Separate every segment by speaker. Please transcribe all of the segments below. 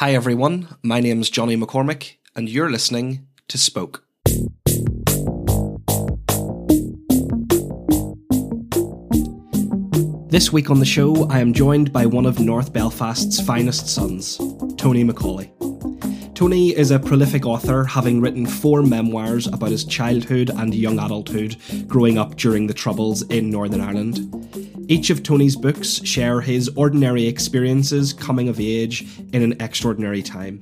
Speaker 1: Hi everyone, my name's Johnny McCormick, and you're listening to Spoke. This week on the show, I am joined by one of North Belfast's finest sons, Tony Macaulay. Tony is a prolific author, having written four memoirs about his childhood and young adulthood growing up during the Troubles in Northern Ireland. Each of Tony's books share his ordinary experiences coming of age in an extraordinary time.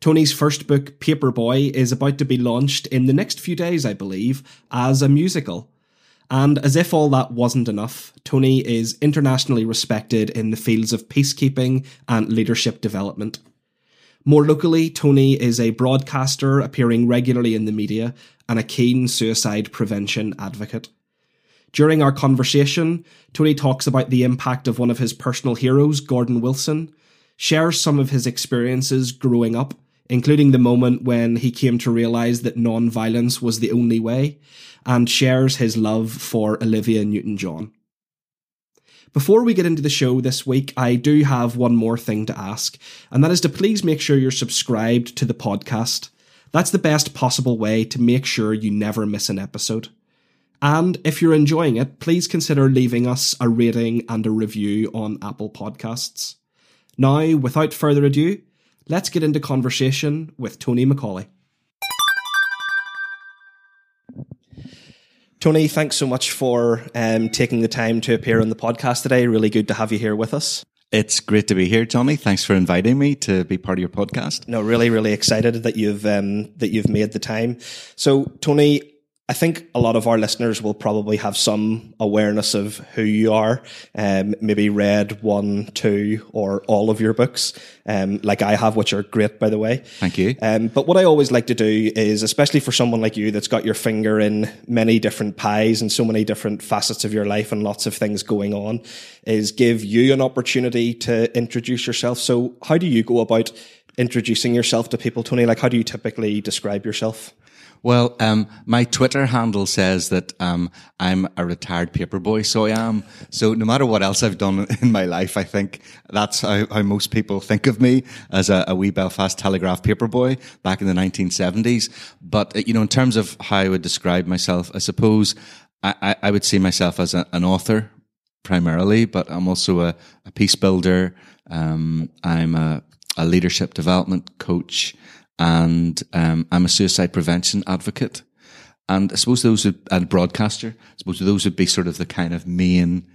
Speaker 1: Tony's first book, Paperboy, is about to be launched in the next few days, I believe, as a musical. And as if all that wasn't enough, Tony is internationally respected in the fields of peacekeeping and leadership development. More locally, Tony is a broadcaster appearing regularly in the media and a keen suicide prevention advocate. During our conversation, Tony talks about the impact of one of his personal heroes, Gordon Wilson, shares some of his experiences growing up, including the moment when he came to realise that non violence was the only way, and shares his love for Olivia Newton John. Before we get into the show this week, I do have one more thing to ask, and that is to please make sure you're subscribed to the podcast. That's the best possible way to make sure you never miss an episode. And if you're enjoying it, please consider leaving us a rating and a review on Apple Podcasts. Now, without further ado, let's get into conversation with Tony Macaulay. Tony, thanks so much for um, taking the time to appear on the podcast today. Really good to have you here with us.
Speaker 2: It's great to be here, Johnny. Thanks for inviting me to be part of your podcast.
Speaker 1: No, really, really excited that you've um, that you've made the time. So, Tony, I think a lot of our listeners will probably have some awareness of who you are. Um, maybe read one, two, or all of your books, um, like I have, which are great, by the way.
Speaker 2: Thank you.
Speaker 1: Um, but what I always like to do is, especially for someone like you that's got your finger in many different pies and so many different facets of your life and lots of things going on, is give you an opportunity to introduce yourself. So, how do you go about introducing yourself to people, Tony? Like, how do you typically describe yourself?
Speaker 2: Well, um, my Twitter handle says that um, I'm a retired paperboy, so I am. So no matter what else I've done in my life, I think that's how, how most people think of me as a, a, wee Belfast Telegraph paperboy back in the 1970s. But uh, you know, in terms of how I would describe myself, I suppose I, I would see myself as a, an author primarily, but I'm also a, a peace builder. Um, I'm a, a leadership development coach and um, I'm a suicide prevention advocate. And I suppose those would, and broadcaster, I suppose those would be sort of the kind of main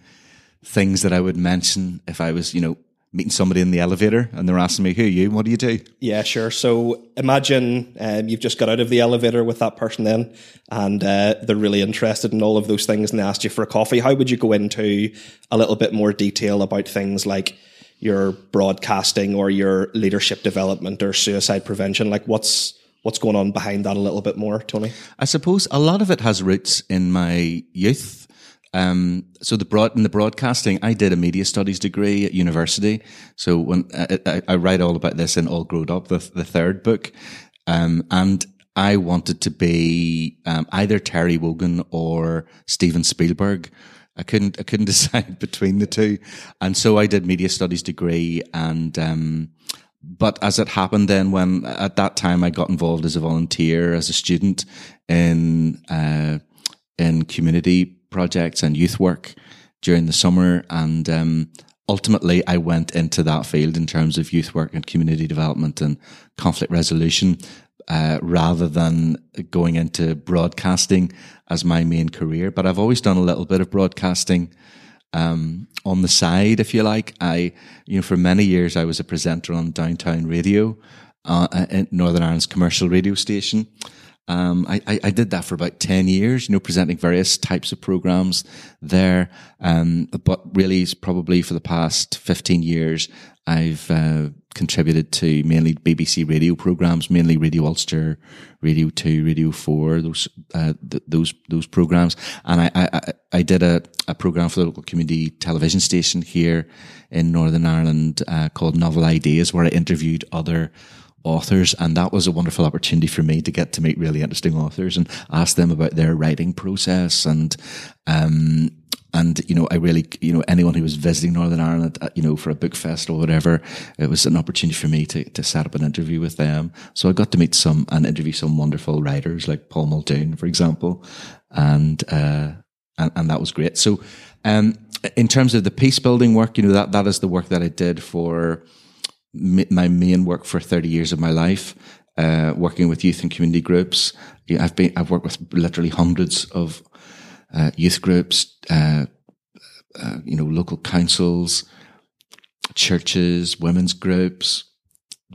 Speaker 2: things that I would mention if I was, you know, meeting somebody in the elevator and they're asking me, who are you? What do you do?
Speaker 1: Yeah, sure. So imagine um, you've just got out of the elevator with that person then and uh, they're really interested in all of those things and they asked you for a coffee. How would you go into a little bit more detail about things like, your broadcasting or your leadership development or suicide prevention? Like what's what's going on behind that a little bit more, Tony?
Speaker 2: I suppose a lot of it has roots in my youth. Um, so the broad in the broadcasting, I did a media studies degree at university. So when I, I, write all about this in All Growed Up, the, the third book, um, and I wanted to be um, either Terry Wogan or Steven Spielberg. I couldn't I couldn't decide between the two, and so I did media studies degree. And um, but as it happened, then when at that time I got involved as a volunteer as a student in uh, in community projects and youth work during the summer, and um, ultimately I went into that field in terms of youth work and community development and conflict resolution uh, rather than going into broadcasting as my main career. But I've always done a little bit of broadcasting um, on the side, if you like. I, you know, for many years I was a presenter on Downtown Radio, uh, in Northern Ireland's commercial radio station. Um, I, I, I, did that for about 10 years, you know, presenting various types of programs there. Um, but really, probably for the past 15 years, I've uh, contributed to mainly BBC radio programs, mainly Radio Ulster, Radio Two, Radio Four, those uh, th- those those programs. And I, I I did a, a program for the local community television station here in Northern Ireland uh, called Novel Ideas, where I interviewed other authors and that was a wonderful opportunity for me to get to meet really interesting authors and ask them about their writing process and um, and you know, I really, you know, anyone who was visiting Northern Ireland, uh, you know, for a book fest or whatever, it was an opportunity for me to to set up an interview with them. So I got to meet some and interview some wonderful writers like Paul Muldoon, for example, and uh, and, and that was great. So, um, in terms of the peace building work, you know, that that is the work that I did for my main work for 30 years of my life, uh, working with youth and community groups. I've been, I've worked with literally hundreds of uh, youth groups, uh, uh, you know, local councils, churches, women's groups,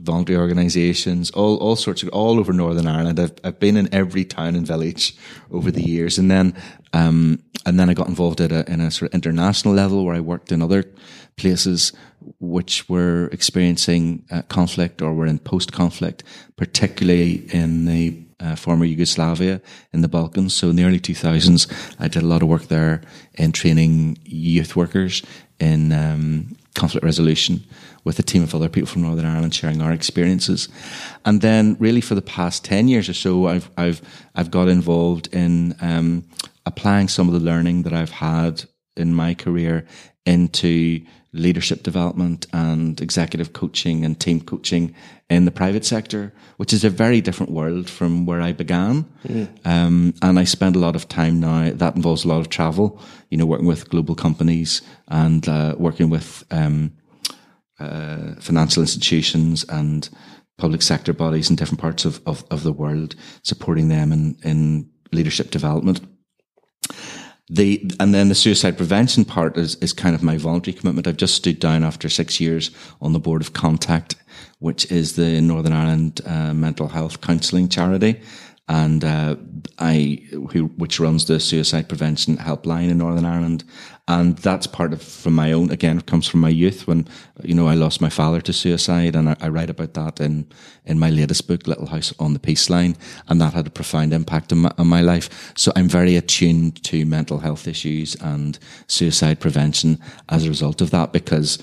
Speaker 2: voluntary organisations, all all sorts of all over Northern Ireland. I've I've been in every town and village over the years, and then um, and then I got involved at a, in a sort of international level where I worked in other places which were experiencing uh, conflict or were in post conflict, particularly in the uh, former Yugoslavia in the Balkans. So in the early 2000s, I did a lot of work there in training youth workers in um, conflict resolution with a team of other people from Northern Ireland sharing our experiences. And then really for the past 10 years or so, I've, I've, I've got involved in um, applying some of the learning that I've had in my career into leadership development and executive coaching and team coaching in the private sector, which is a very different world from where I began. Mm. Um, and I spend a lot of time now. That involves a lot of travel, you know, working with global companies and uh, working with um, uh, financial institutions and public sector bodies in different parts of, of, of the world, supporting them in, in leadership development the and then the suicide prevention part is, is kind of my voluntary commitment. I've just stood down after six years on the board of Contact, which is the Northern Ireland uh, mental health counselling charity, and uh, I who which runs the suicide prevention helpline in Northern Ireland, and that's part of from my own again it comes from my youth when you know I lost my father to suicide, and I, I write about that in in my latest book, Little House on the Peace Line, and that had a profound impact on my, on my life. So I'm very attuned to mental health issues and suicide prevention as a result of that because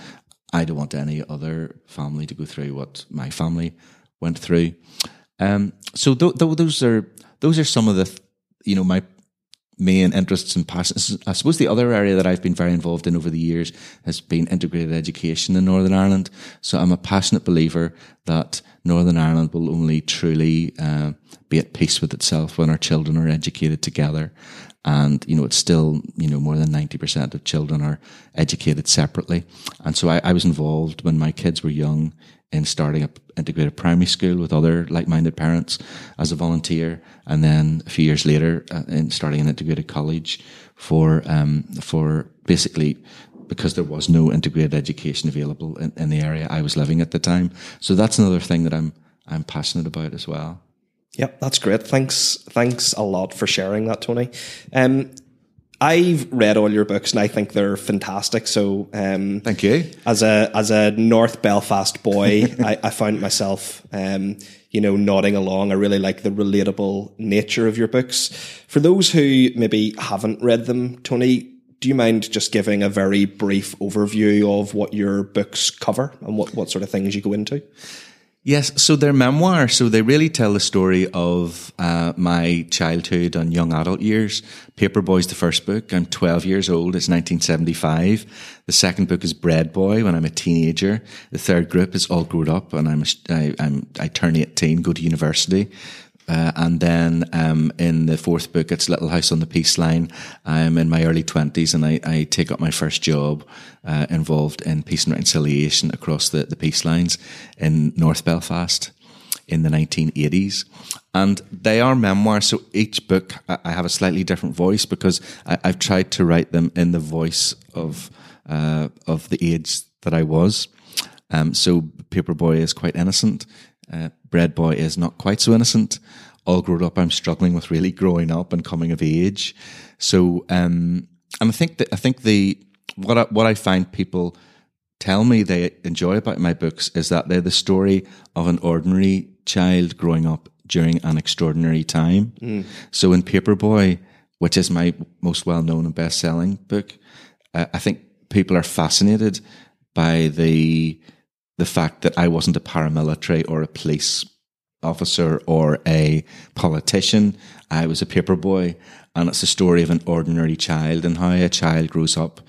Speaker 2: I don't want any other family to go through what my family went through. Um, so th- th- those are those are some of the you know my main interests and passions. I suppose the other area that I've been very involved in over the years has been integrated education in Northern Ireland. So I'm a passionate believer that Northern Ireland will only truly uh, be at peace with itself when our children are educated together. And, you know, it's still, you know, more than 90% of children are educated separately. And so I, I was involved when my kids were young in starting up integrated primary school with other like-minded parents as a volunteer, and then a few years later, uh, in starting an integrated college for um, for basically because there was no integrated education available in, in the area I was living at the time. So that's another thing that I'm I'm passionate about as well.
Speaker 1: Yep, that's great. Thanks, thanks a lot for sharing that, Tony. Um, I've read all your books and I think they're fantastic. So, um,
Speaker 2: thank you.
Speaker 1: As a as a North Belfast boy, I, I, found myself, um, you know, nodding along. I really like the relatable nature of your books. For those who maybe haven't read them, Tony, do you mind just giving a very brief overview of what your books cover and what what sort of things you go into?
Speaker 2: Yes, so they're memoirs. So they really tell the story of uh, my childhood and young adult years. Paperboy's the first book. I'm 12 years old. It's 1975. The second book is Breadboy when I'm a teenager. The third group is All Growed Up and I'm, I, I'm, I turn 18, go to university. Uh, and then um, in the fourth book, it's Little House on the Peace Line. I'm in my early 20s and I, I take up my first job uh, involved in peace and reconciliation across the, the peace lines in North Belfast in the 1980s. And they are memoirs, so each book I have a slightly different voice because I, have tried to write them in the voice of, uh, of the age that I was. Um, so Paperboy is quite innocent. Uh, Breadboy is not quite so innocent. All grown up, I'm struggling with really growing up and coming of age. So, um, and I think that I think the what I, what I find people tell me they enjoy about my books is that they're the story of an ordinary child growing up during an extraordinary time. Mm. So in Paperboy, which is my most well known and best selling book, uh, I think people are fascinated by the the fact that I wasn't a paramilitary or a police officer or a politician. I was a paper boy, and it's a story of an ordinary child and how a child grows up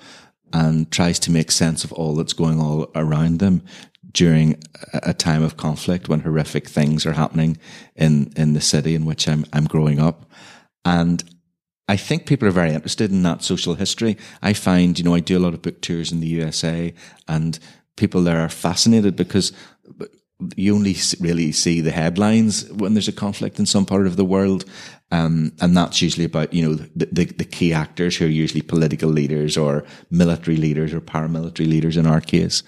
Speaker 2: and tries to make sense of all that's going all around them during a time of conflict when horrific things are happening in, in the city in which I'm, I'm growing up. And I think people are very interested in that social history. I find, you know, I do a lot of book tours in the USA and people there are fascinated because you only really see the headlines when there's a conflict in some part of the world. Um, and that's usually about, you know, the, the, the, key actors who are usually political leaders or military leaders or paramilitary leaders in our case.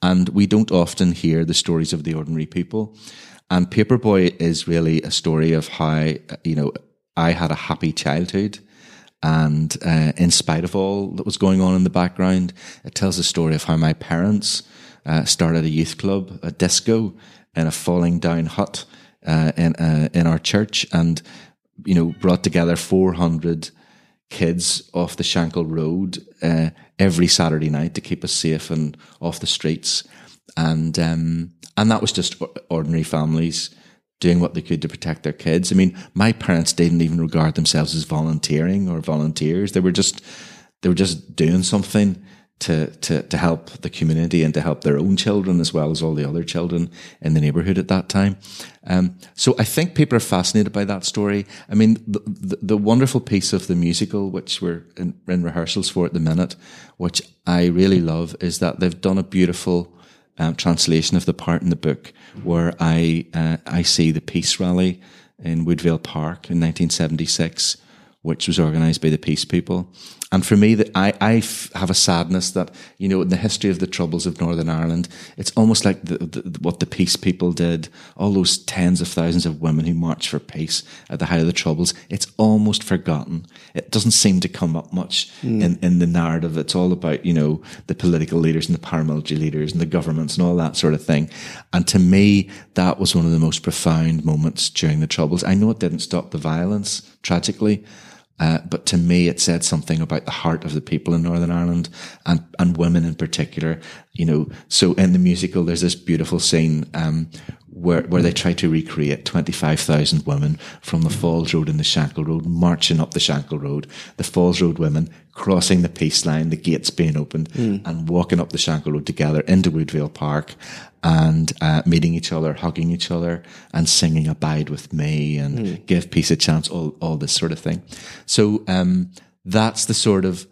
Speaker 2: And we don't often hear the stories of the ordinary people. And Paperboy is really a story of how, you know, I had a happy childhood. And uh, in spite of all that was going on in the background, it tells the story of how my parents uh, started a youth club, a disco, in a falling down hut uh, in uh, in our church, and you know brought together four hundred kids off the Shankill Road uh, every Saturday night to keep us safe and off the streets, and um, and that was just ordinary families doing what they could to protect their kids. I mean, my parents didn't even regard themselves as volunteering or volunteers. They were just they were just doing something to, to, to help the community and to help their own children as well as all the other children in the neighborhood at that time. Um, so I think people are fascinated by that story. I mean, the, the, the wonderful piece of the musical, which we're in, in, rehearsals for at the minute, which I really love, is that they've done a beautiful um, translation of the part in the book where I uh, I see the peace rally in Woodvale Park in 1976 which was organised by the Peace People. And for me, that I, I f- have a sadness that, you know, in the history of the Troubles of Northern Ireland, it's almost like the, the, what the Peace People did, all those tens of thousands of women who marched for peace at the height of the Troubles, it's almost forgotten. It doesn't seem to come up much mm. in, in the narrative. It's all about, you know, the political leaders and the paramilitary leaders and the governments and all that sort of thing. And to me, that was one of the most profound moments during the Troubles. I know it didn't stop the violence, tragically, uh, but to me, it said something about the heart of the people in Northern Ireland and, and women in particular. You know, so in the musical, there's this beautiful scene, um, where, where they try to recreate 25,000 women from the Falls Road and the Shankill Road, marching up the Shankill Road, the Falls Road women crossing the peace line, the gates being opened, mm. and walking up the Shankill Road together into Woodvale Park and uh, meeting each other, hugging each other, and singing "Abide with Me" and mm. "Give Peace a Chance," all all this sort of thing. So um, that's the sort of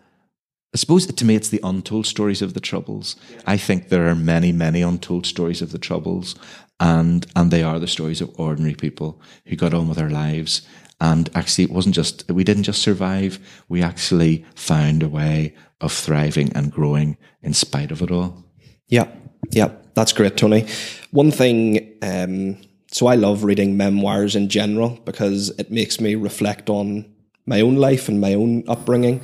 Speaker 2: I suppose to me, it's the untold stories of the Troubles. I think there are many, many untold stories of the Troubles, and and they are the stories of ordinary people who got on with their lives. And actually, it wasn't just we didn't just survive; we actually found a way of thriving and growing in spite of it all.
Speaker 1: Yeah, yeah, that's great, Tony. One thing, um, so I love reading memoirs in general because it makes me reflect on my own life and my own upbringing.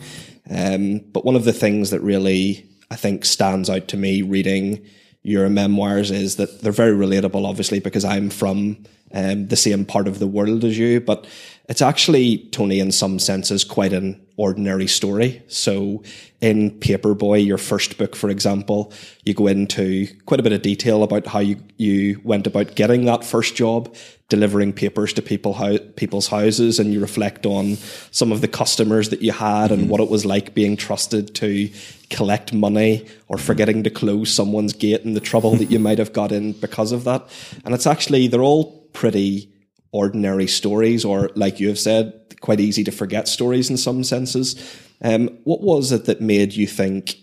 Speaker 1: Um, but one of the things that really I think stands out to me reading your memoirs is that they're very relatable, obviously, because I'm from um, the same part of the world as you. But it's actually, Tony, in some senses, quite an ordinary story. So in Paperboy, your first book, for example, you go into quite a bit of detail about how you, you went about getting that first job, delivering papers to people how, people's houses, and you reflect on some of the customers that you had and mm-hmm. what it was like being trusted to collect money or forgetting to close someone's gate and the trouble that you might have got in because of that. And it's actually, they're all pretty ordinary stories, or like you have said, quite easy to forget stories in some senses. Um, what was it that made you think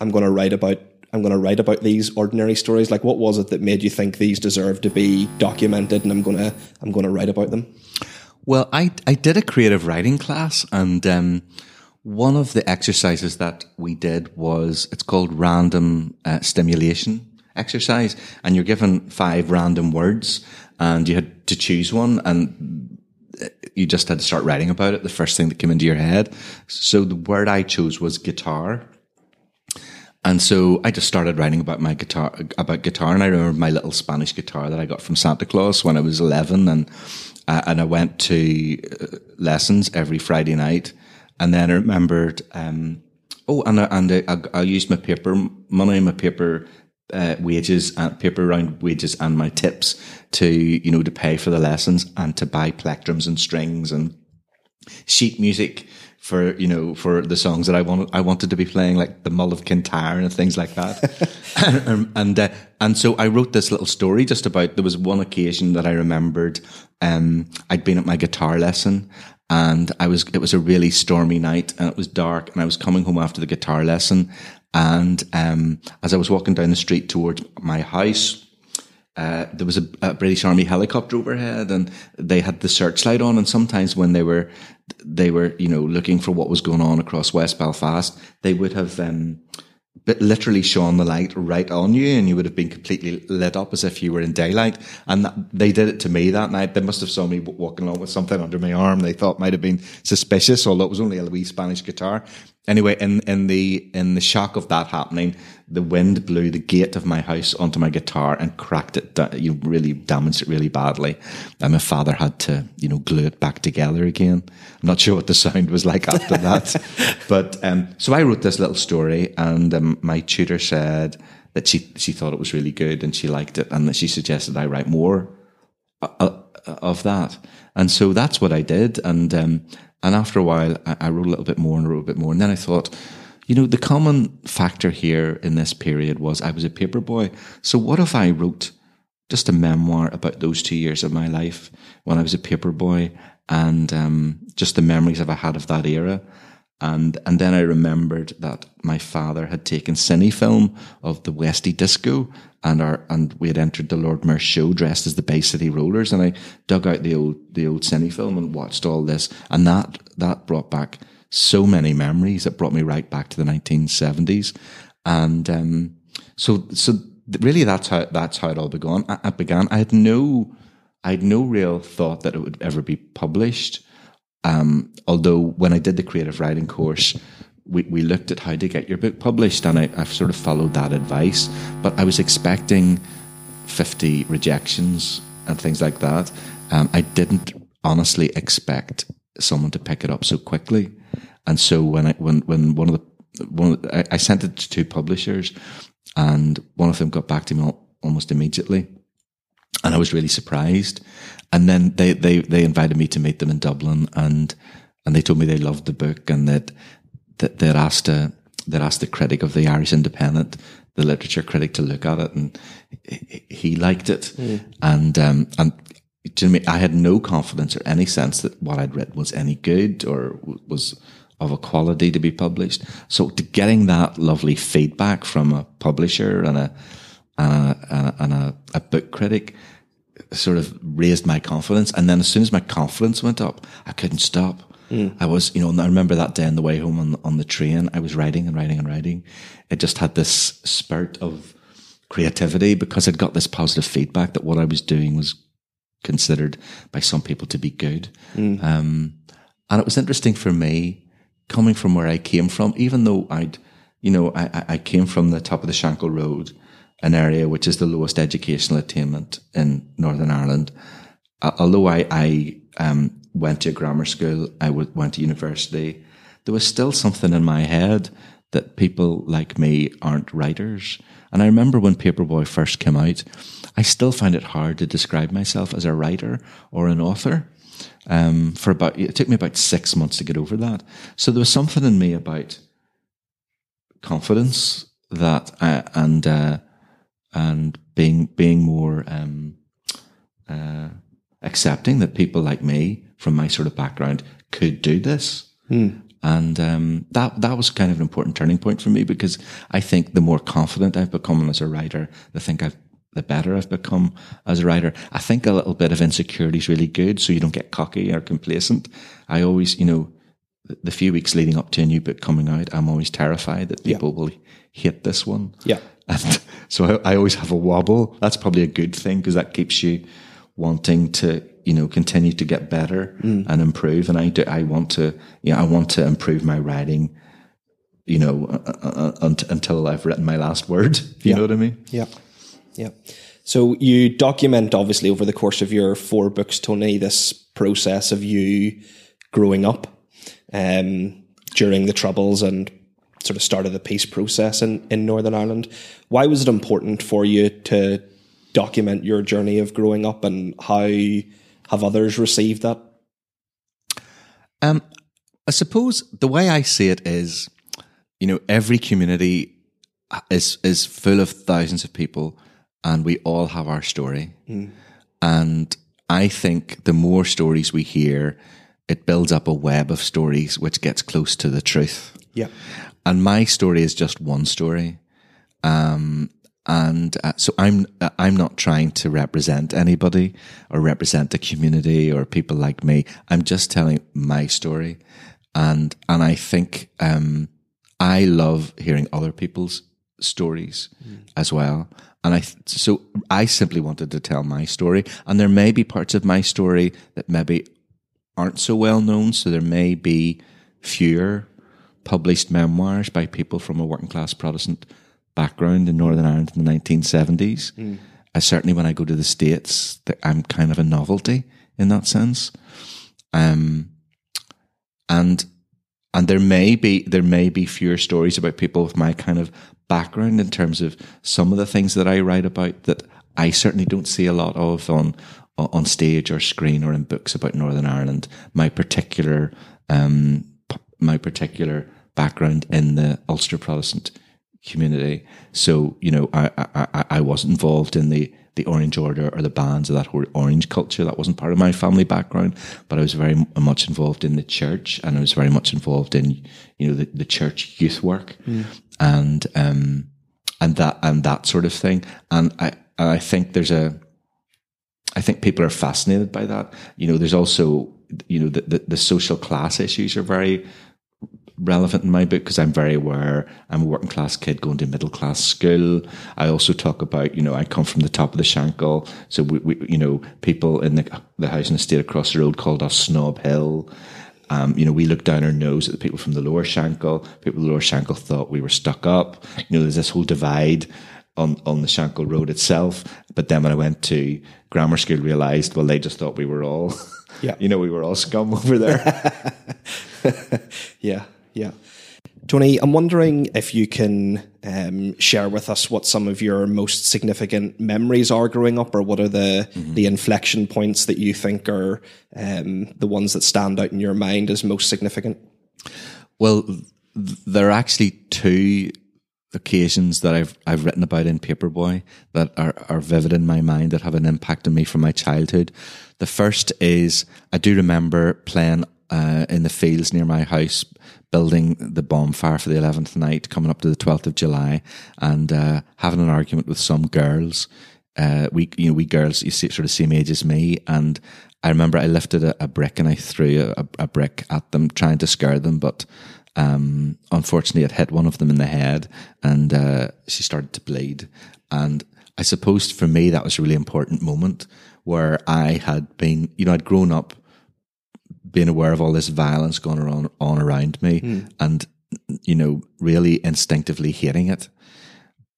Speaker 1: I'm going to write about? I'm going to write about these ordinary stories. Like, what was it that made you think these deserve to be documented, and I'm going to I'm going to write about them?
Speaker 2: Well, I I did a creative writing class, and um, one of the exercises that we did was it's called random uh, stimulation exercise, and you're given five random words, and you had to choose one and you just had to start writing about it, the first thing that came into your head. So the word I chose was guitar. And so I just started writing about my guitar, about guitar. And I remember my little Spanish guitar that I got from Santa Claus when I was 11. And, uh, and I went to uh, lessons every Friday night. And then I remembered, um, oh, and, I, and I, I used my paper money, my paper uh, wages and paper round wages and my tips to you know to pay for the lessons and to buy plectrums and strings and sheet music for you know for the songs that I wanted I wanted to be playing like the Mull of Kintyre and things like that. And and, uh, and so I wrote this little story just about there was one occasion that I remembered um, I'd been at my guitar lesson and I was it was a really stormy night and it was dark and I was coming home after the guitar lesson and um, as I was walking down the street towards my house uh, there was a, a, British Army helicopter overhead, and they had the searchlight on. And sometimes when they were they were you know looking for what was going on across West Belfast, they would have um, but literally shone the light right on you and you would have been completely lit up as if you were in daylight. And that, they did it to me that night. They must have saw me walking along with something under my arm they thought might have been suspicious, although it was only a wee Spanish guitar. Anyway, in, in the, in the shock of that happening, the wind blew the gate of my house onto my guitar and cracked it, you know, really damaged it really badly. And my father had to, you know, glue it back together again. I'm not sure what the sound was like after that. but, um, so I wrote this little story and, um, my tutor said that she, she thought it was really good and she liked it and that she suggested I write more uh, uh of that. And so that's what I did. And, um, and after a while, I, I wrote a little bit more and wrote a little bit more. And then I thought, you know, the common factor here in this period was I was a paper boy. So what if I wrote just a memoir about those two years of my life when I was a paper boy and um, just the memories that I had of that era? And and then I remembered that my father had taken cine film of the Westy Disco and our and we had entered the Lord Mayor show dressed as the Bay City Rollers and I dug out the old the old cine film and watched all this and that that brought back so many memories. that brought me right back to the 1970s, and um, so so really that's how that's how it all began. I, I began. I had no I had no real thought that it would ever be published. Um, although when I did the creative writing course, we, we looked at how to get your book published, and I, I've sort of followed that advice. But I was expecting 50 rejections and things like that. Um, I didn't honestly expect someone to pick it up so quickly. And so when I when when one of the one I, I sent it to two publishers, and one of them got back to me almost immediately, and I was really surprised. And then they they they invited me to meet them in Dublin, and and they told me they loved the book and that that they'd asked a they'd asked the critic of the Irish Independent, the literature critic, to look at it, and he liked it, mm. and um, and to me, I had no confidence or any sense that what I'd written was any good or was of a quality to be published. So to getting that lovely feedback from a publisher and a and a, and a, a book critic sort of raised my confidence. And then as soon as my confidence went up, I couldn't stop. Mm. I was, you know, I remember that day on the way home on, on the train, I was writing and writing and writing. It just had this spurt of creativity because I'd got this positive feedback that what I was doing was considered by some people to be good. Mm. Um, and it was interesting for me coming from where I came from, even though I'd, you know, I, I came from the top of the Shankill Road, an area which is the lowest educational attainment in Northern Ireland. Although I, I um, went to a grammar school, I went to university, there was still something in my head that people like me aren't writers. And I remember when Paperboy first came out, I still find it hard to describe myself as a writer or an author. Um, for about it took me about six months to get over that. So there was something in me about confidence that I, and uh, and being being more um, uh, accepting that people like me from my sort of background could do this. Hmm. And um, that that was kind of an important turning point for me because I think the more confident I've become as a writer, I think I've the better I've become as a writer. I think a little bit of insecurity is really good so you don't get cocky or complacent. I always, you know, the few weeks leading up to a new book coming out, I'm always terrified that people yeah. will hate this one.
Speaker 1: Yeah.
Speaker 2: And so I, I always have a wobble. That's probably a good thing because that keeps you wanting to, you know, continue to get better mm. and improve. And I do, I want to, you know, I want to improve my writing, you know, uh, uh, uh until I've written my last word. You
Speaker 1: yeah.
Speaker 2: know what I mean?
Speaker 1: Yeah. Yeah. So you document obviously over the course of your four books, Tony, this process of you growing up um, during the troubles and sort of start of the peace process in, in Northern Ireland. Why was it important for you to document your journey of growing up and how have others received that?
Speaker 2: Um, I suppose the way I see it is, you know, every community is is full of thousands of people, and we all have our story. Mm. And I think the more stories we hear, it builds up a web of stories which gets close to the truth.
Speaker 1: Yeah.
Speaker 2: And my story is just one story. Um, and uh, so I'm uh, I'm not trying to represent anybody or represent the community or people like me. I'm just telling my story, and and I think um, I love hearing other people's stories mm. as well. And I so I simply wanted to tell my story, and there may be parts of my story that maybe aren't so well known. So there may be fewer published memoirs by people from a working class Protestant background in Northern Ireland in the 1970s. Mm. I certainly, when I go to the States, that I'm kind of a novelty in that sense. Um, and and there may be there may be fewer stories about people with my kind of background in terms of some of the things that I write about that I certainly don't see a lot of on on stage or screen or in books about Northern Ireland. My particular um, my particular background in the Ulster Protestant community. So, you know, I, I, I wasn't involved in the, the Orange Order or the bands or that whole orange culture. That wasn't part of my family background, but I was very much involved in the church and I was very much involved in, you know, the, the church youth work mm. and, um, and that, and that sort of thing. And I, I think there's a, I think people are fascinated by that. You know, there's also, you know, the, the, the social class issues are very relevant in my book because I'm very aware I'm a working class kid going to middle class school. I also talk about, you know, I come from the top of the Shankill. So we, we you know, people in the, the housing estate across the road called us Snob Hill. Um, you know, we look down our nose at the people from the lower Shankill. People in the lower Shankill thought we were stuck up. You know, there's this whole divide on, on the Shankill Road itself. But then when I went to grammar school, realized, well, they just thought we were all, yeah, you know, we were all scum over there.
Speaker 1: yeah yeah. Tony, I'm wondering if you can um, share with us what some of your most significant memories are growing up, or what are the mm-hmm. the inflection points that you think are um, the ones that stand out in your mind as most significant.
Speaker 2: Well, th- there are actually two occasions that I've I've written about in Paperboy that are, are vivid in my mind that have an impact on me from my childhood. The first is I do remember playing uh, in the fields near my house, building the bonfire for the 11th night, coming up to the 12th of July, and uh, having an argument with some girls. Uh, we, you know, we girls, you see, sort of same age as me, and I remember I lifted a, a brick and I threw a, a, brick at them, trying to scare them, but um, unfortunately, it hit one of them in the head, and uh, she started to bleed. And I suppose for me, that was a really important moment where I had been, you know, I'd grown up being aware of all this violence going on, on around me mm. and, you know, really instinctively hating it.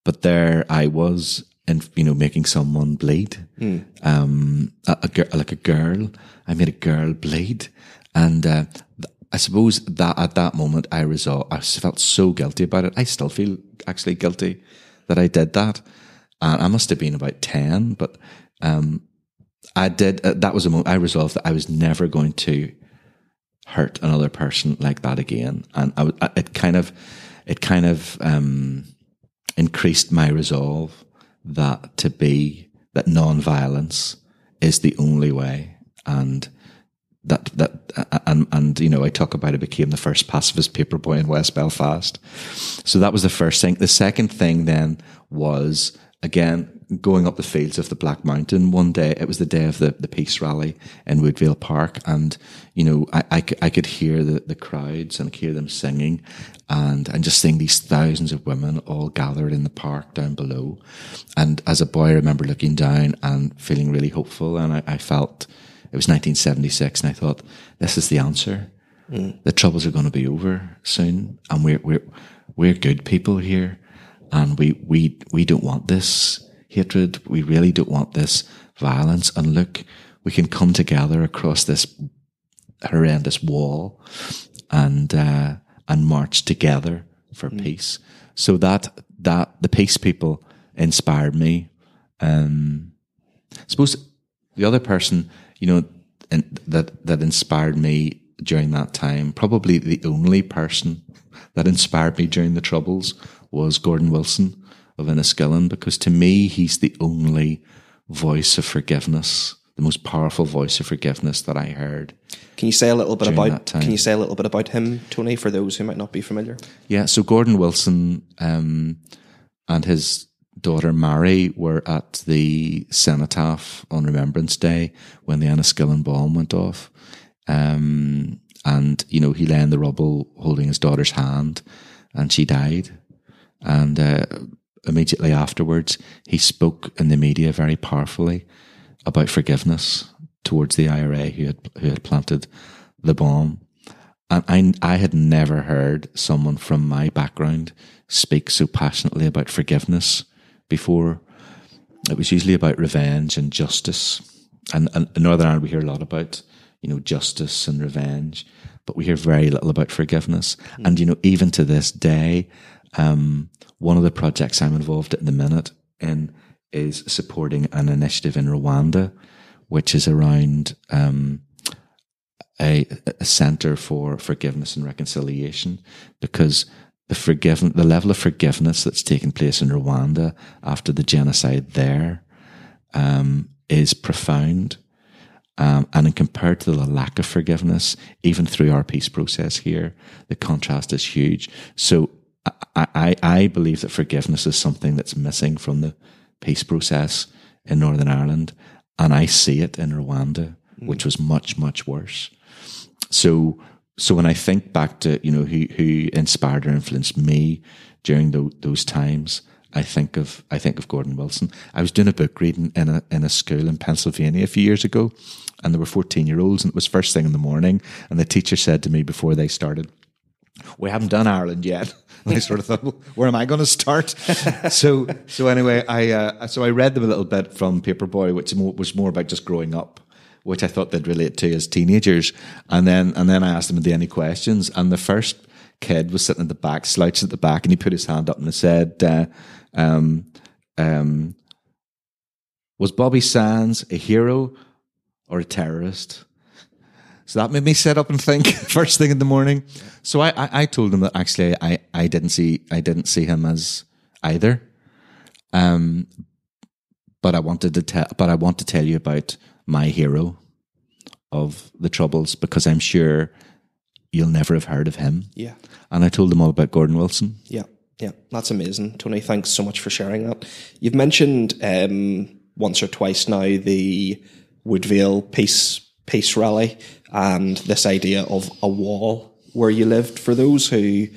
Speaker 2: But there I was, and you know, making someone bleed. Mm. Um, a, a girl, like a girl, I made a girl bleed, and uh, I suppose that at that moment I resolved. I felt so guilty about it. I still feel actually guilty that I did that, and I must have been about ten. But um, I did. Uh, that was a moment I resolved that I was never going to hurt another person like that again. And I, it kind of, it kind of um, increased my resolve that to be that non-violence is the only way, and that that and and you know I talk about it became the first pacifist paper boy in West Belfast. So that was the first thing. The second thing then was again going up the fields of the Black Mountain one day. It was the day of the, the peace rally in Woodvale Park. And, you know, I, I, I could hear the, the crowds and hear them singing and, and just seeing these thousands of women all gathered in the park down below. And as a boy, I remember looking down and feeling really hopeful. And I, I felt it was 1976 and I thought, this is the answer. Mm. The troubles are going to be over soon. And we're, we're, we're good people here. And we, we, we don't want this hatred. We really don't want this violence. And look, we can come together across this horrendous wall and, uh, and march together for peace. So that that the peace people inspired me. Um, I suppose the other person, you know, in, that that inspired me during that time, probably the only person that inspired me during the troubles was Gordon Wilson of Enniskillen, because to me he's the only voice of forgiveness, the most powerful voice of forgiveness that I heard.
Speaker 1: Can you say a little bit about? Can you say a little bit about him, Tony, for those who might not be familiar?
Speaker 2: Yeah, so Gordon Wilson um, and his daughter Mary were at the cenotaph on Remembrance Day when the Enniskillen bomb went off. Um, and, you know, he lay in the rubble holding his daughter's hand and she died. And uh, immediately afterwards, he spoke in the media very powerfully about forgiveness towards the IRA who had, who had planted the bomb. And I, I had never heard someone from my background speak so passionately about forgiveness before. It was usually about revenge and justice. And, and in Northern Ireland, we hear a lot about, you know, justice and revenge, but we hear very little about forgiveness. And, you know, even to this day, um, one of the projects I'm involved in at the minute in is supporting an initiative in Rwanda, which is around, um, a, a center for forgiveness and reconciliation because the forgiven the level of forgiveness that's taken place in Rwanda after the genocide there um, is profound. Um, and compared to the lack of forgiveness, even through our peace process here, the contrast is huge. So I, I, I believe that forgiveness is something that's missing from the peace process in Northern Ireland. And I see it in Rwanda, mm. which was much, much worse. So, so when I think back to you know who who inspired or influenced me during tho- those times, I think of I think of Gordon Wilson. I was doing a book reading in a in a school in Pennsylvania a few years ago, and there were fourteen year olds, and it was first thing in the morning, and the teacher said to me before they started, "We haven't done Ireland yet." And I sort of thought, well, "Where am I going to start?" so so anyway, I uh, so I read them a little bit from Paperboy, which was more about just growing up which I thought they'd relate to as teenagers. And then and then I asked them, "Are there any questions?" And the first kid was sitting at the back, slouched at the back, and he put his hand up and said, uh, um, um, "Was Bobby Sands a hero or a terrorist?" So that made me sit up and think first thing in the morning. So I, I, I told him that actually I, I didn't see I didn't see him as either. Um, but I wanted to tell but I want to tell you about my hero of the troubles because I'm sure you'll never have heard of him.
Speaker 1: Yeah,
Speaker 2: And I told them all about Gordon Wilson.
Speaker 1: yeah, yeah. That's amazing, Tony. Thanks so much for sharing that. You've mentioned um, once or twice now the Woodvale Peace Peace Rally and this idea of a wall where you lived. For those who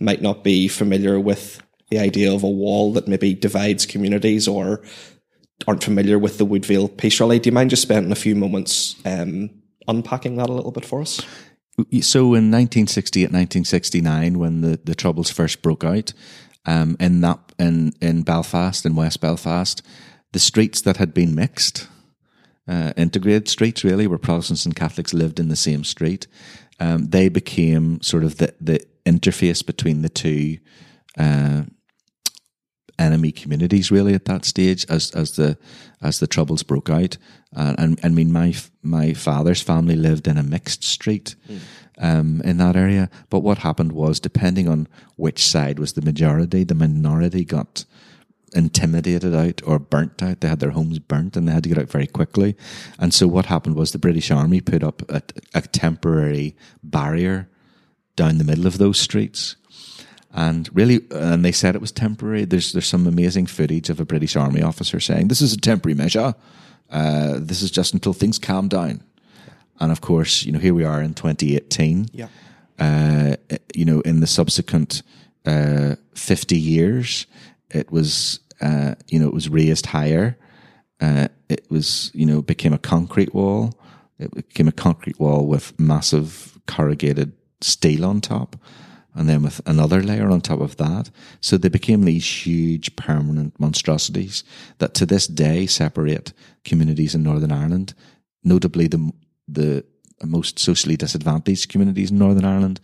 Speaker 1: might not be familiar with the idea of a wall that maybe divides communities or aren't familiar with the Woodvale Peace Rally, do you mind just spending a few moments um, unpacking that a little bit for us?
Speaker 2: So in 1968, 1969, when the, the troubles first broke out, um, in that in in Belfast, in West Belfast, the streets that had been mixed, uh, integrated streets really, where Protestants and Catholics lived in the same street, um, they became sort of the the interface between the two. Uh, enemy communities really at that stage as as the as the troubles broke out. Uh, and I mean my my father's family lived in a mixed street um, in that area. But what happened was depending on which side was the majority the minority got intimidated out or burnt out they had their homes burnt and they had to get out very quickly and so what happened was the British army put up a, a temporary barrier down the middle of those streets and really, and they said it was temporary. There's there's some amazing footage of a British Army officer saying this is a temporary measure. Uh, this is just until things calm down. And of course, you know, here we are in 2018.
Speaker 1: Yeah.
Speaker 2: Uh, you know, in the subsequent uh, 50 years, it was uh, you know it was raised higher. Uh, it was you know became a concrete wall. It became a concrete wall with massive corrugated steel on top and then with another layer on top of that. So they became these huge permanent monstrosities that to this day separate communities in Northern Ireland, notably the the most socially disadvantaged communities in Northern Ireland.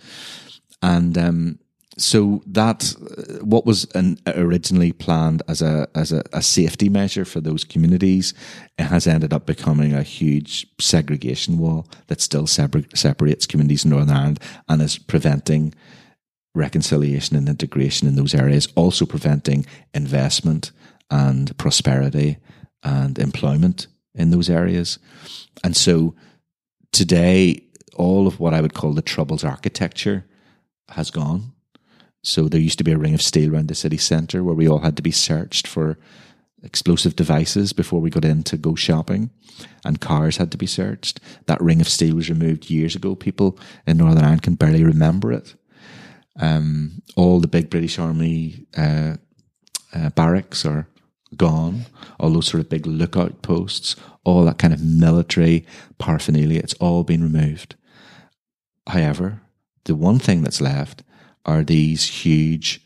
Speaker 2: And um, so that uh, what was an, originally planned as a as a, a, safety measure for those communities it has ended up becoming a huge segregation wall that still separ- separates communities in Northern Ireland and is preventing reconciliation and integration in those areas, also preventing investment and prosperity and employment in those areas. And so today, all of what I would call the Troubles architecture has gone. So there used to be a ring of steel around the city centre where we all had to be searched for explosive devices before we got in to go shopping, and cars had to be searched. That ring of steel was removed years ago. People in Northern Ireland can barely remember it. Um, all the big British Army uh, uh, barracks are gone. All those sort of big lookout posts, all that kind of military paraphernalia, it's all been removed. However, the one thing that's left are these huge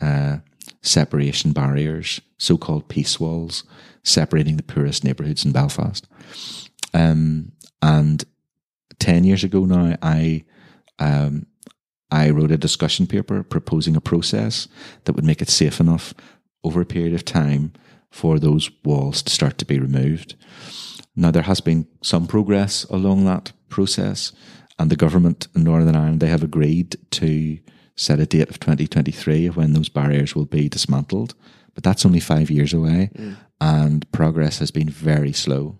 Speaker 2: uh, separation barriers, so called peace walls, separating the poorest neighbourhoods in Belfast. Um, and 10 years ago now, I, um, I wrote a discussion paper proposing a process that would make it safe enough over a period of time for those walls to start to be removed. Now, there has been some progress along that process, and the government in Northern Ireland, they have agreed to set a date of 2023 when those barriers will be dismantled. But that's only five years away, mm. and progress has been very slow.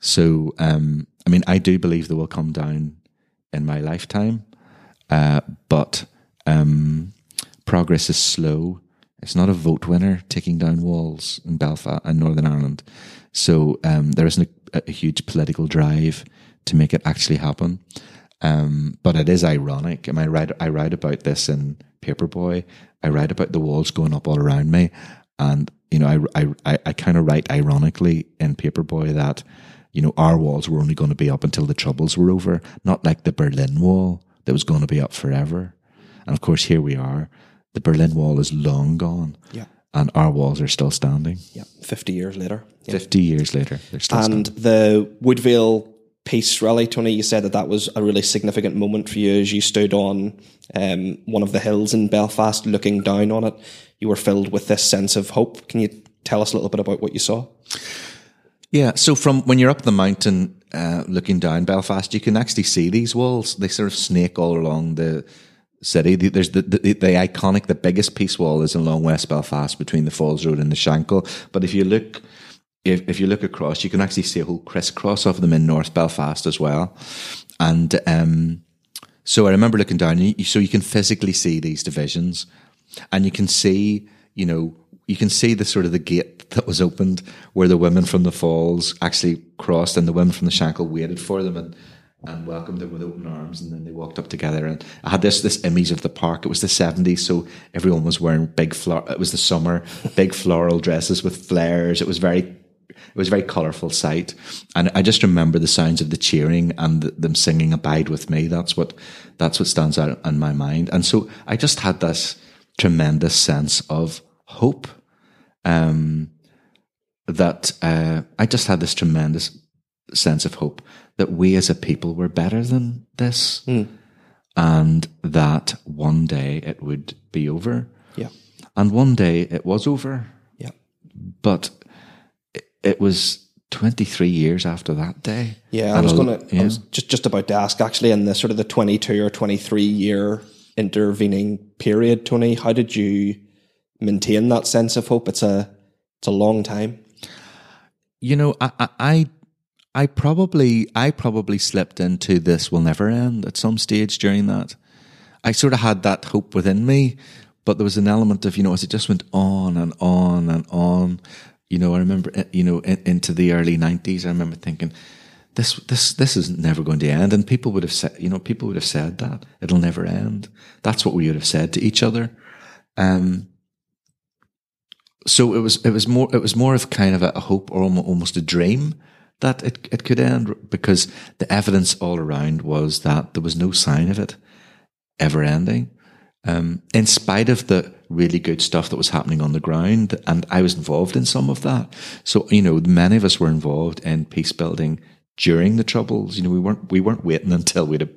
Speaker 2: So, um, I mean, I do believe they will come down in my lifetime, uh, but um, progress is slow. It's not a vote winner taking down walls in Belfast and Northern Ireland. So um, there isn't a, a, huge political drive to make it actually happen. Um, but it is ironic. I, mean, I write I write about this in Paperboy. I write about the walls going up all around me, and you know, I I I kind of write ironically in Paperboy that you know our walls were only going to be up until the troubles were over, not like the Berlin Wall that was going to be up forever. And of course, here we are. The Berlin Wall is long gone.
Speaker 1: Yeah.
Speaker 2: And our walls are still standing.
Speaker 1: Yeah. 50 years later.
Speaker 2: Yeah. 50 years later.
Speaker 1: They're still and standing. the Woodvale peace rally, Tony, you said that that was a really significant moment for you as you stood on um, one of the hills in Belfast looking down on it. You were filled with this sense of hope. Can you tell us a little bit about what you saw?
Speaker 2: Yeah, so from when you're up the mountain uh, looking down Belfast, you can actually see these walls. They sort of snake all along the city. There's the, the, the, iconic, the biggest peace wall is along West Belfast between the Falls Road and the Shankill. But if you look, if, if you look across, you can actually see a whole crisscross of them in North Belfast as well. And, um, so I remember looking down, so you can physically see these divisions and you can see, you know, you can see the sort of the gate that was opened where the women from the falls actually crossed and the women from the Shankill waited for them and and welcomed them with open arms. And then they walked up together. And I had this this image of the park. It was the seventies, so everyone was wearing big floor. It was the summer, big floral dresses with flares. It was very. It was a very colourful sight, and I just remember the sounds of the cheering and them singing "Abide with Me." That's what that's what stands out in my mind. And so I just had this tremendous sense of hope. Um, that uh, I just had this tremendous sense of hope that we as a people were better than this mm. and that one day it would be over.
Speaker 1: Yeah.
Speaker 2: And one day it was over.
Speaker 1: Yeah.
Speaker 2: But it, was 23 years after that day.
Speaker 1: Yeah, I was going to, yeah. I was just, just about to ask actually in the sort of the 22 or 23 year intervening period, Tony, how did you maintain that sense of hope? It's a, it's a long time.
Speaker 2: You know, I, I I probably I probably slipped into this will never end at some stage during that. I sort of had that hope within me, but there was an element of you know as it just went on and on and on. You know, I remember eh, you know in, into the early nineties. I remember thinking this this this is never going to end, and people would have said you know people would have said that it'll never end. That's what we would have said to each other. Um, so it was it was more it was more of kind of a hope or almost a dream that it, it could end because the evidence all around was that there was no sign of it ever ending. Um, in spite of the really good stuff that was happening on the ground, and I was involved in some of that. So, you know, many of us were involved in peace building during the troubles. You know, we weren't, we weren't waiting until we had a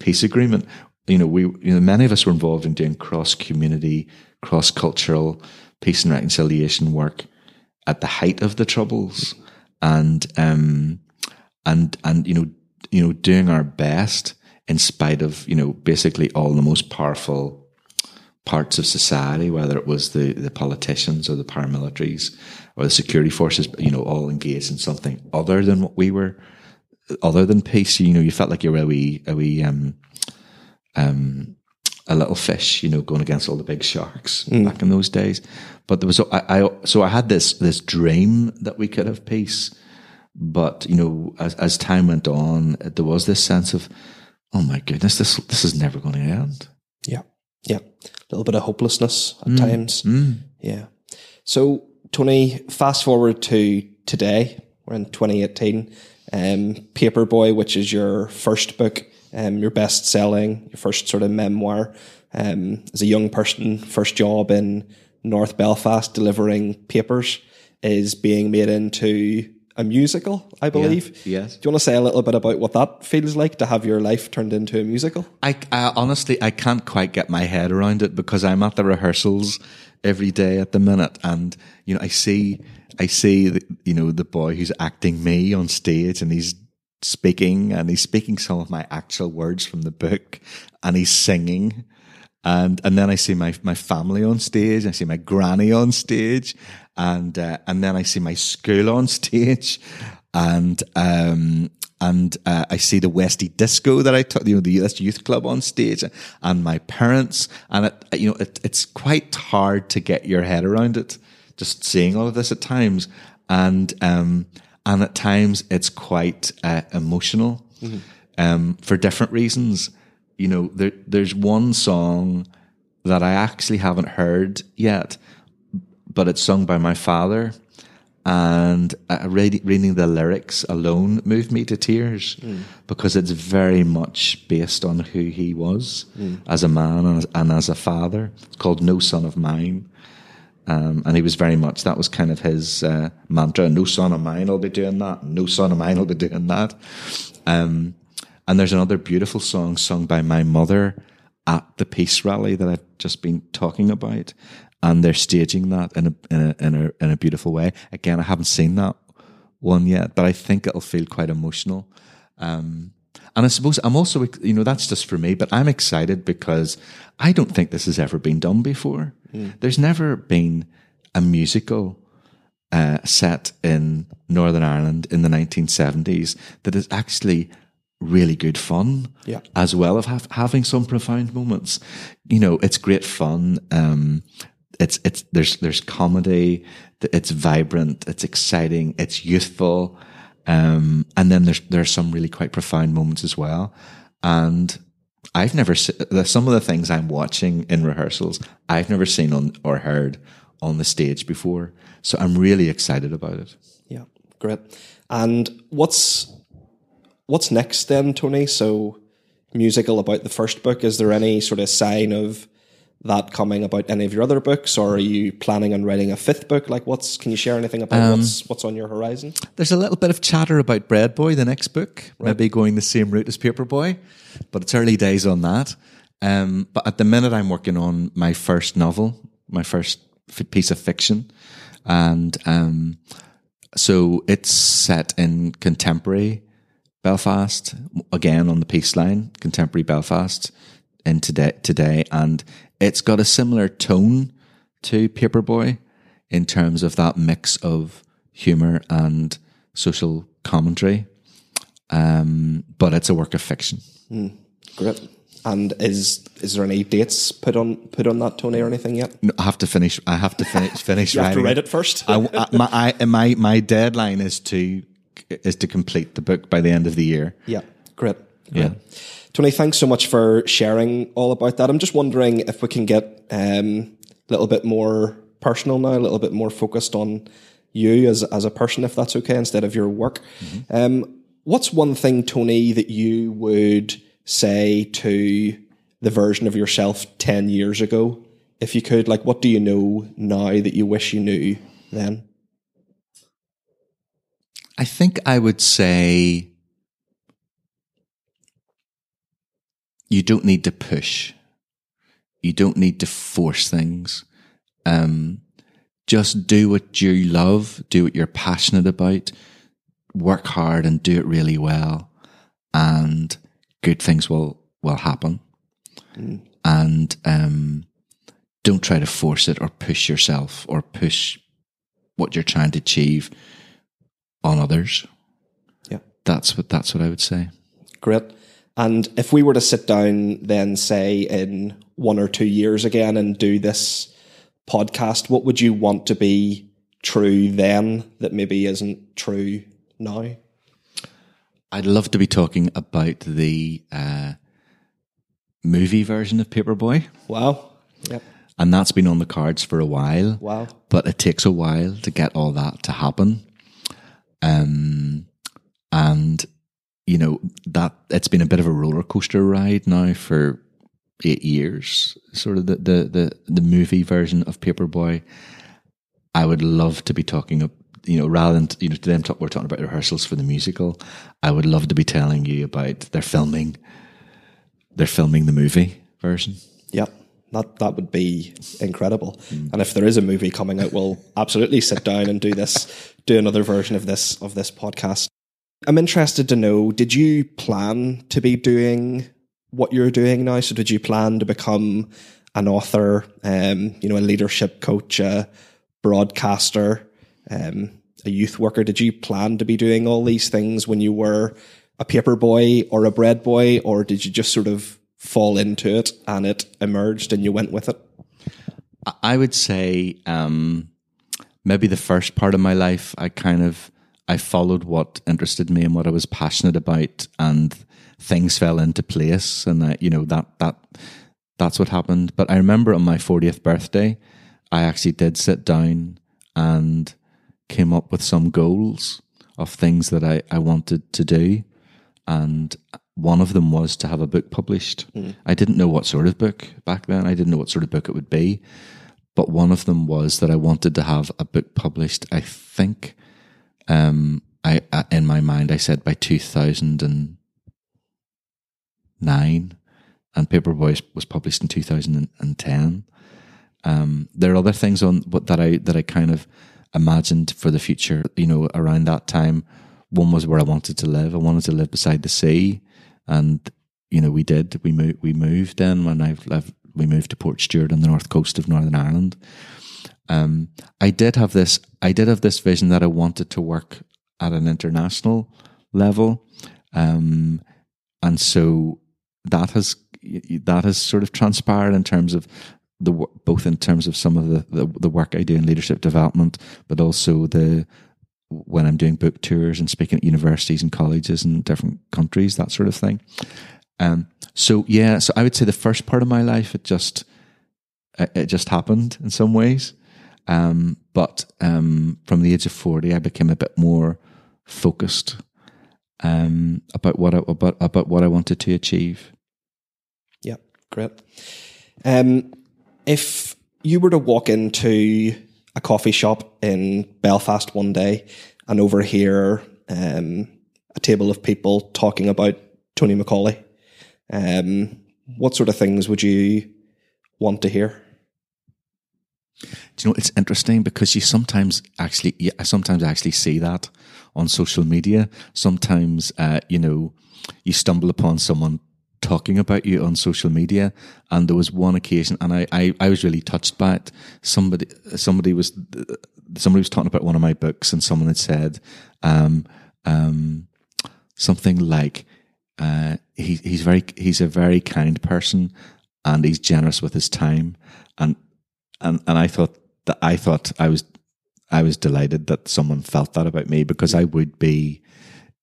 Speaker 2: peace agreement. you know, we, you know, many of us were involved in doing cross community, cross cultural peace and reconciliation work at the height of the troubles, and um, and and you know, you know, doing our best in spite of you know basically all the most powerful parts of society, whether it was the the politicians or the paramilitaries or the security forces, you know, all engaged in something other than what we were, other than peace. You know, you felt like you were a wee a wee um um a little fish, you know, going against all the big sharks back in those days. But there was, I, I, so I had this, this dream that we could have peace. But, you know, as, as time went on, there was this sense of, oh my goodness, this, this is never going to end.
Speaker 1: Yeah. Yeah. A little bit of hopelessness at times. Yeah. So, Tony, fast forward to today. We're in 2018. Um, Paperboy, which is your first book, um, your best selling, your first sort of memoir. Um, as a young person, first job in North Belfast delivering papers is being made into a musical, I believe.
Speaker 2: yes.
Speaker 1: Do you want to say a little bit about what that feels like to have your life turned into a musical?
Speaker 2: I, I honestly, I can't quite get my head around it because I'm at the rehearsals every day at the minute, and you know, I see, I see, the, you know, the boy who's acting me on stage, and he's speaking, and he's speaking some of my actual words from the book, and he's singing, and and then I see my my family on stage, I see my granny on stage, and uh, and then I see my school on stage, and um and uh, I see the Westie Disco that I took, you know, the US Youth Club on stage, and my parents, and it, you know, it, it's quite hard to get your head around it, just seeing all of this at times, and um, and at times it's quite uh, emotional, um, for different reasons. You know, there, there's one song that I actually haven't heard yet, but it's sung by my father. And uh, read, reading the lyrics alone moved me to tears because it's very much based on who he was as a man and as, and as a father. It's called No Son of Mine. Um, and he was very much, that was kind of his uh, mantra no son of mine will be doing that, no son of mine will be doing that. Um, and there's another beautiful song sung by my mother at the peace rally that I've just been talking about. And they're staging that in a, in a, in a, in a beautiful way. Again, I haven't seen that one yet, but I think it'll feel quite emotional. Um, and I suppose I'm also, you know, that's just for me, but I'm excited because I don't think this has ever been done before. There's never been a musical uh, set in Northern Ireland in the 1970s that is actually really good fun,
Speaker 1: Yeah.
Speaker 2: as well of have, having some profound moments. You know, it's great fun. Um, it's it's there's there's comedy. It's vibrant. It's exciting. It's youthful. Um, and then there's there's some really quite profound moments as well. And I've never se- some of the things I'm watching in rehearsals I've never seen on or heard on the stage before. So I'm really excited about it.
Speaker 1: Yeah, great. And what's what's next then, Tony? So musical about the first book. Is there any sort of sign of that coming about any of your other books, or are you planning on writing a fifth book? Like, what's can you share anything about what's what's on your horizon?
Speaker 2: There's a little bit of chatter about Breadboy, the next book, maybe going the same route as Paperboy, but it's early days on that. Um, but at the minute, I'm working on my first novel, my first f- piece of fiction, and um, so it's set in contemporary Belfast, again on the peace line, contemporary Belfast in today, today, and it's got a similar tone to Paperboy in terms of that mix of humor and social commentary. Um, but it's a work of fiction.
Speaker 1: Great. And is is there any dates put on put on that, Tony, or anything yet?
Speaker 2: No, I have to finish. I have to finish. Finish
Speaker 1: You have to write it first.
Speaker 2: I, I- my I, my my deadline is to is to complete the book by the end of the year.
Speaker 1: Yeah, great.
Speaker 2: Yeah.
Speaker 1: Tony, thanks so much for sharing all about that. I'm just wondering if we can get um, a little bit more personal now, a little bit more focused on you as as a person, if that's okay, instead of your work. Um, what's one thing, Tony, that you would say to the version of yourself ten years ago, if you could? Like, what do you know now that you wish you knew then?
Speaker 2: I think I would say you don't need to push. You don't need to force things. Um, just do what you love, do what you're passionate about, work hard and do it really well, and good things will will happen. And um, don't try to force it or push yourself or push what you're trying to achieve on others.
Speaker 1: Yeah.
Speaker 2: That's what that's what I would say.
Speaker 1: Great. And if we were to sit down then say in one or two years again and do this podcast, what would you want to be true then that maybe isn't true now?
Speaker 2: I'd love to be talking about the uh, movie version of Paperboy,
Speaker 1: Wow. Yep.
Speaker 2: and that's been on the cards for a while.
Speaker 1: Wow.
Speaker 2: but it takes a while to get all that to happen. Um, and you know that it's been a bit of a roller coaster ride now for eight years. Sort of the the the, the movie version of Paperboy. I would love to be talking, you know, rather than you know, to them talk, we're talking about rehearsals for the musical. I would love to be telling you about their filming. They're filming the movie version.
Speaker 1: Yep. That that would be incredible. Mm. And if there is a movie coming out, we'll absolutely sit down and do this, do another version of this of this podcast. I'm interested to know, did you plan to be doing what you're doing now? So did you plan to become an author, um, you know, a leadership coach, a broadcaster, um, a youth worker? Did you plan to be doing all these things when you were a paper boy or a bread boy, or did you just sort of fall into it and it emerged and you went with it?
Speaker 2: I- would say um, maybe the first part of my life, I kind of I followed what interested me and what I was passionate about, and things fell into place, and I, you know that that that's what happened. But I remember on my fortieth birthday, I actually did sit down and came up with some goals of things that I, I wanted to do, and one of them was to have a book published. Hmm. I didn't know what sort of book back then. I didn't know what sort of book it would be but one of them was that I wanted to have a book published. I think, um, I uh, in my mind I said by two thousand and nine, and Paperboy was published in two thousand and ten. Um, there are other things on what that I that I kind of imagined for the future. You know, around that time, one was where I wanted to live. I wanted to live beside the sea, and you know, we did. We moved. We moved then when I've left. We moved to Portstewart on the north coast of Northern Ireland. Um, I did have this. I did have this vision that I wanted to work at an international level, um, and so that has that has sort of transpired in terms of the both in terms of some of the, the the work I do in leadership development, but also the when I'm doing book tours and speaking at universities and colleges in different countries, that sort of thing. Um, so yeah, so I would say the first part of my life, it just it it just happened in some ways. Um, but um, from the age of forty, I became a bit more focused um, about what I, about about what I wanted to achieve.
Speaker 1: Yeah, great. Um, if you were to walk into a coffee shop in Belfast one day and overhear um, a table of people talking about Tony Macaulay, um, what sort of things would you want to hear?
Speaker 2: Do you know it's interesting because you sometimes actually, I sometimes actually see that on social media. Sometimes, uh, you know, you stumble upon someone talking about you on social media, and there was one occasion, and I, I, I was really touched by it. Somebody, somebody was, somebody was talking about one of my books, and someone had said, um, um, something like, uh, he, he's very, he's a very kind person, and he's generous with his time, and and and I thought that I thought I was I was delighted that someone felt that about me because I would be,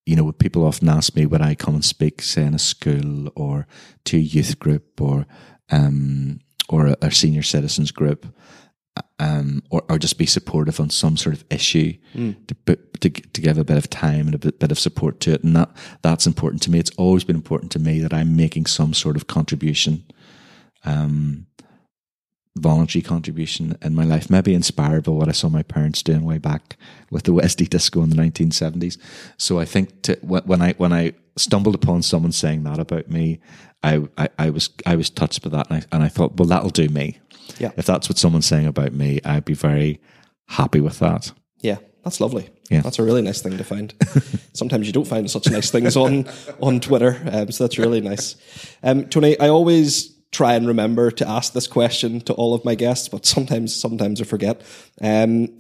Speaker 2: you know, people often ask me would I come and speak, say in a school or to a youth group or um or a, a senior citizens group. Um, or, or just be supportive on some sort of issue to, put, to to give a bit of time and a bit, bit of support to it, and that that's important to me. It's always been important to me that I'm making some sort of contribution um, voluntary contribution in my life, maybe inspired by what I saw my parents doing way back with the Westie disco in the 1970s. So I think to, when I when I stumbled upon someone saying that about me, I, I, I was I was touched by that, and I, and I thought, well, that'll do me.
Speaker 1: Yeah.
Speaker 2: If that's what someone's saying about me, I'd be very happy with that.
Speaker 1: Yeah, that's lovely.
Speaker 2: Yeah.
Speaker 1: That's a really nice thing to find. Sometimes you don't find such nice things on on Twitter, um, so that's really nice. Um, Tony, I always try and remember to ask this question to all of my guests, but sometimes sometimes I forget. Um,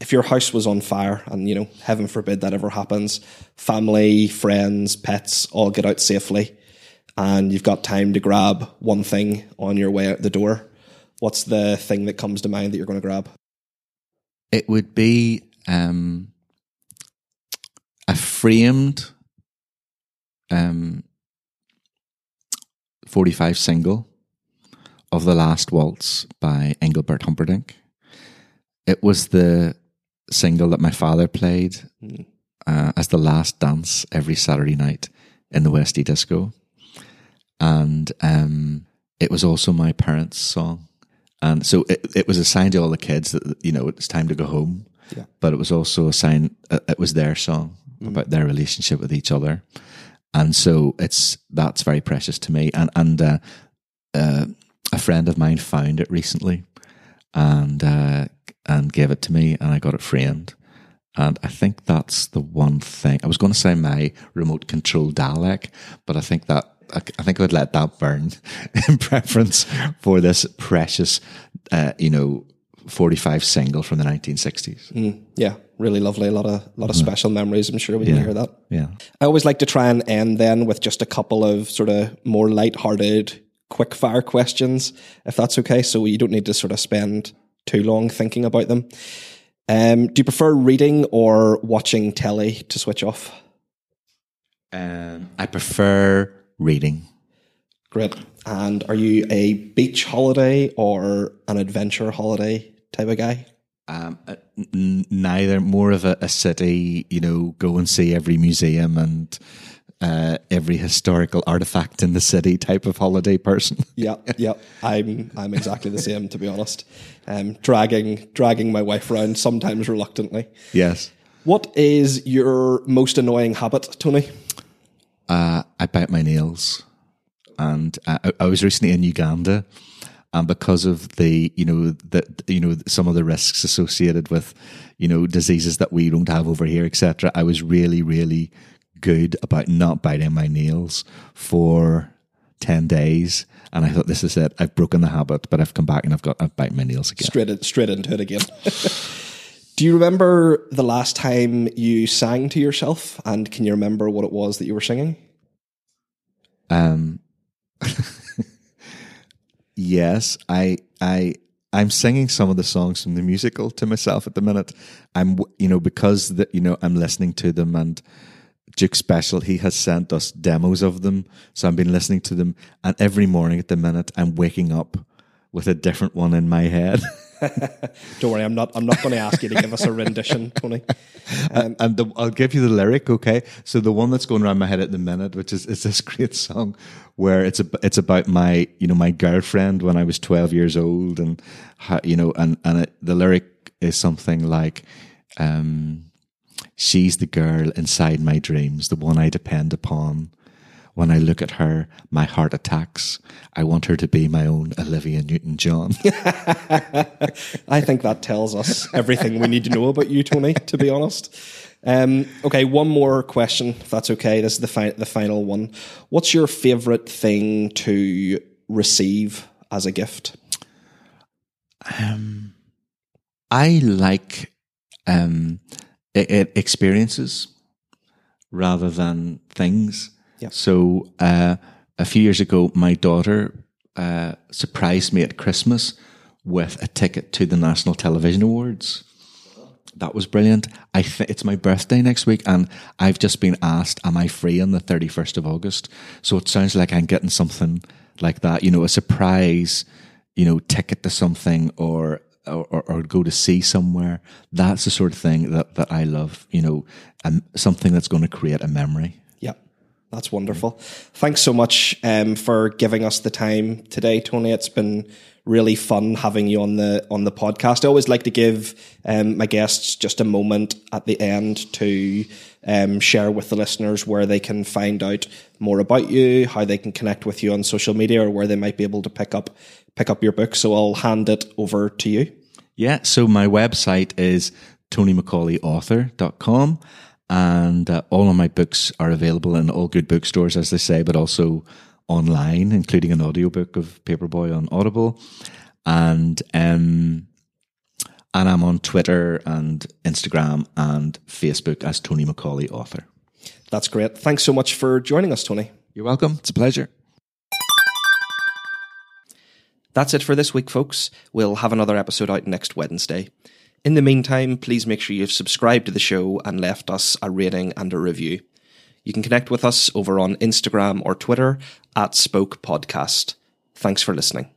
Speaker 1: if your house was on fire, and you know, heaven forbid that ever happens, family, friends, pets all get out safely, and you've got time to grab one thing on your way out the door. What's the thing that comes to mind that you're going to grab?
Speaker 2: It would be um, a framed um, 45 single of The Last Waltz by Engelbert Humperdinck. It was the single that my father played uh, as the last dance every Saturday night in the Westie Disco. And um, it was also my parents' song. And so it, it was a sign to all the kids that, you know, it's time to go home.
Speaker 1: Yeah.
Speaker 2: But it was also a sign, uh, it was their song about their relationship with each other. And so it's, that's very precious to me. And, and, uh, uh, a friend of mine found it recently and, uh, and gave it to me and I got it framed. And I think that's the one thing. I was going to say my remote control Dalek, but I think that I I think I'd let that burn in preference for this precious, uh, you know, forty-five single from the nineteen sixties.
Speaker 1: Yeah, really lovely. A lot of lot of special memories. I'm sure we you
Speaker 2: Yeah.
Speaker 1: hear that.
Speaker 2: Yeah,
Speaker 1: I always like to try and end then with just a couple of sort of more light-hearted, quick fire questions, if that's okay. So you don't need to sort of spend too long thinking about them. Um, do you prefer reading or watching telly to switch off?
Speaker 2: um, I prefer reading.
Speaker 1: Great. And are you a beach holiday or an adventure holiday type of guy?
Speaker 2: Um, uh, n- neither more of a, a city, you know, go and see every museum and uh, every historical artifact in the city type of holiday person.
Speaker 1: Yeah, yeah. I'm I'm exactly the same to be honest. Um, dragging dragging my wife around sometimes reluctantly.
Speaker 2: yes.
Speaker 1: What is your most annoying habit, Tony?
Speaker 2: Uh, I bite my nails, and uh, I, I was recently in Uganda, and because of the you know the you know some of the risks associated with you know diseases that we don't have over here, etc. I was really really good about not biting my nails for ten days, and I thought this is it. I've broken the habit, but I've come back and I've got I've biting my nails again.
Speaker 1: Straight in, straight into it again. Do you remember the last time you sang to yourself, and can you remember what it was that you were singing?
Speaker 2: Um, yes, I, I, I'm singing some of the songs from the musical to myself at the minute. I'm, you know, because the, you know, I'm listening to them and Duke Special, he has sent us demos of them. So I've been listening to them and every morning at the minute I'm waking up with a different one in my head.
Speaker 1: Don't worry, I'm not. I'm not going to ask you to give us a rendition, Tony.
Speaker 2: and the, I'll give you the lyric, okay? So the one that's going around my head at the minute, which is, is this great song where it's a, it's about my you know my girlfriend when I was twelve years old, and how, you know, and and it, the lyric is something like, um, "She's the girl inside my dreams, the one I depend upon." When I look at her, my heart attacks. I want her to be my own Olivia Newton John.
Speaker 1: I think that tells us everything we need to know about you, Tony. To be honest. Um, okay, one more question, if that's okay. This is the fi- the final one. What's your favorite thing to receive as a gift?
Speaker 2: Um, I like um, i i experiences rather than things.
Speaker 1: Yeah.
Speaker 2: So uh, a few years ago, my daughter uh, surprised me at Christmas with a ticket to the National Television Awards. That was brilliant. I th- it's my birthday next week, and I've just been asked, "Am I free on the thirty first of August?" So it sounds like I'm getting something like that. You know, a surprise. You know, ticket to something or or, or, go to see somewhere. That's the sort of thing that that I love. You know, and something that's going to create a memory.
Speaker 1: That's wonderful. Thanks so much um, for giving us the time today, Tony. It's been really fun having you on the on the podcast. I always like to give um, my guests just a moment at the end to um, share with the listeners where they can find out more about you, how they can connect with you on social media, or where they might be able to pick up pick up your book. So I'll hand it over to you.
Speaker 2: Yeah. So my website is tonymacaulayauthor.com and uh, all of my books are available in all good bookstores, as they say, but also online, including an audiobook of Paperboy on Audible. And um, and I'm on Twitter and Instagram and Facebook as Tony Macaulay Author.
Speaker 1: That's great. Thanks so much for joining us, Tony.
Speaker 2: You're welcome. It's a pleasure.
Speaker 1: That's it for this week, folks. We'll have another episode out next Wednesday. In the meantime, please make sure you've subscribed to the show and left us a rating and a review. You can connect with us over on Instagram or Twitter at Spoke Podcast. Thanks for listening.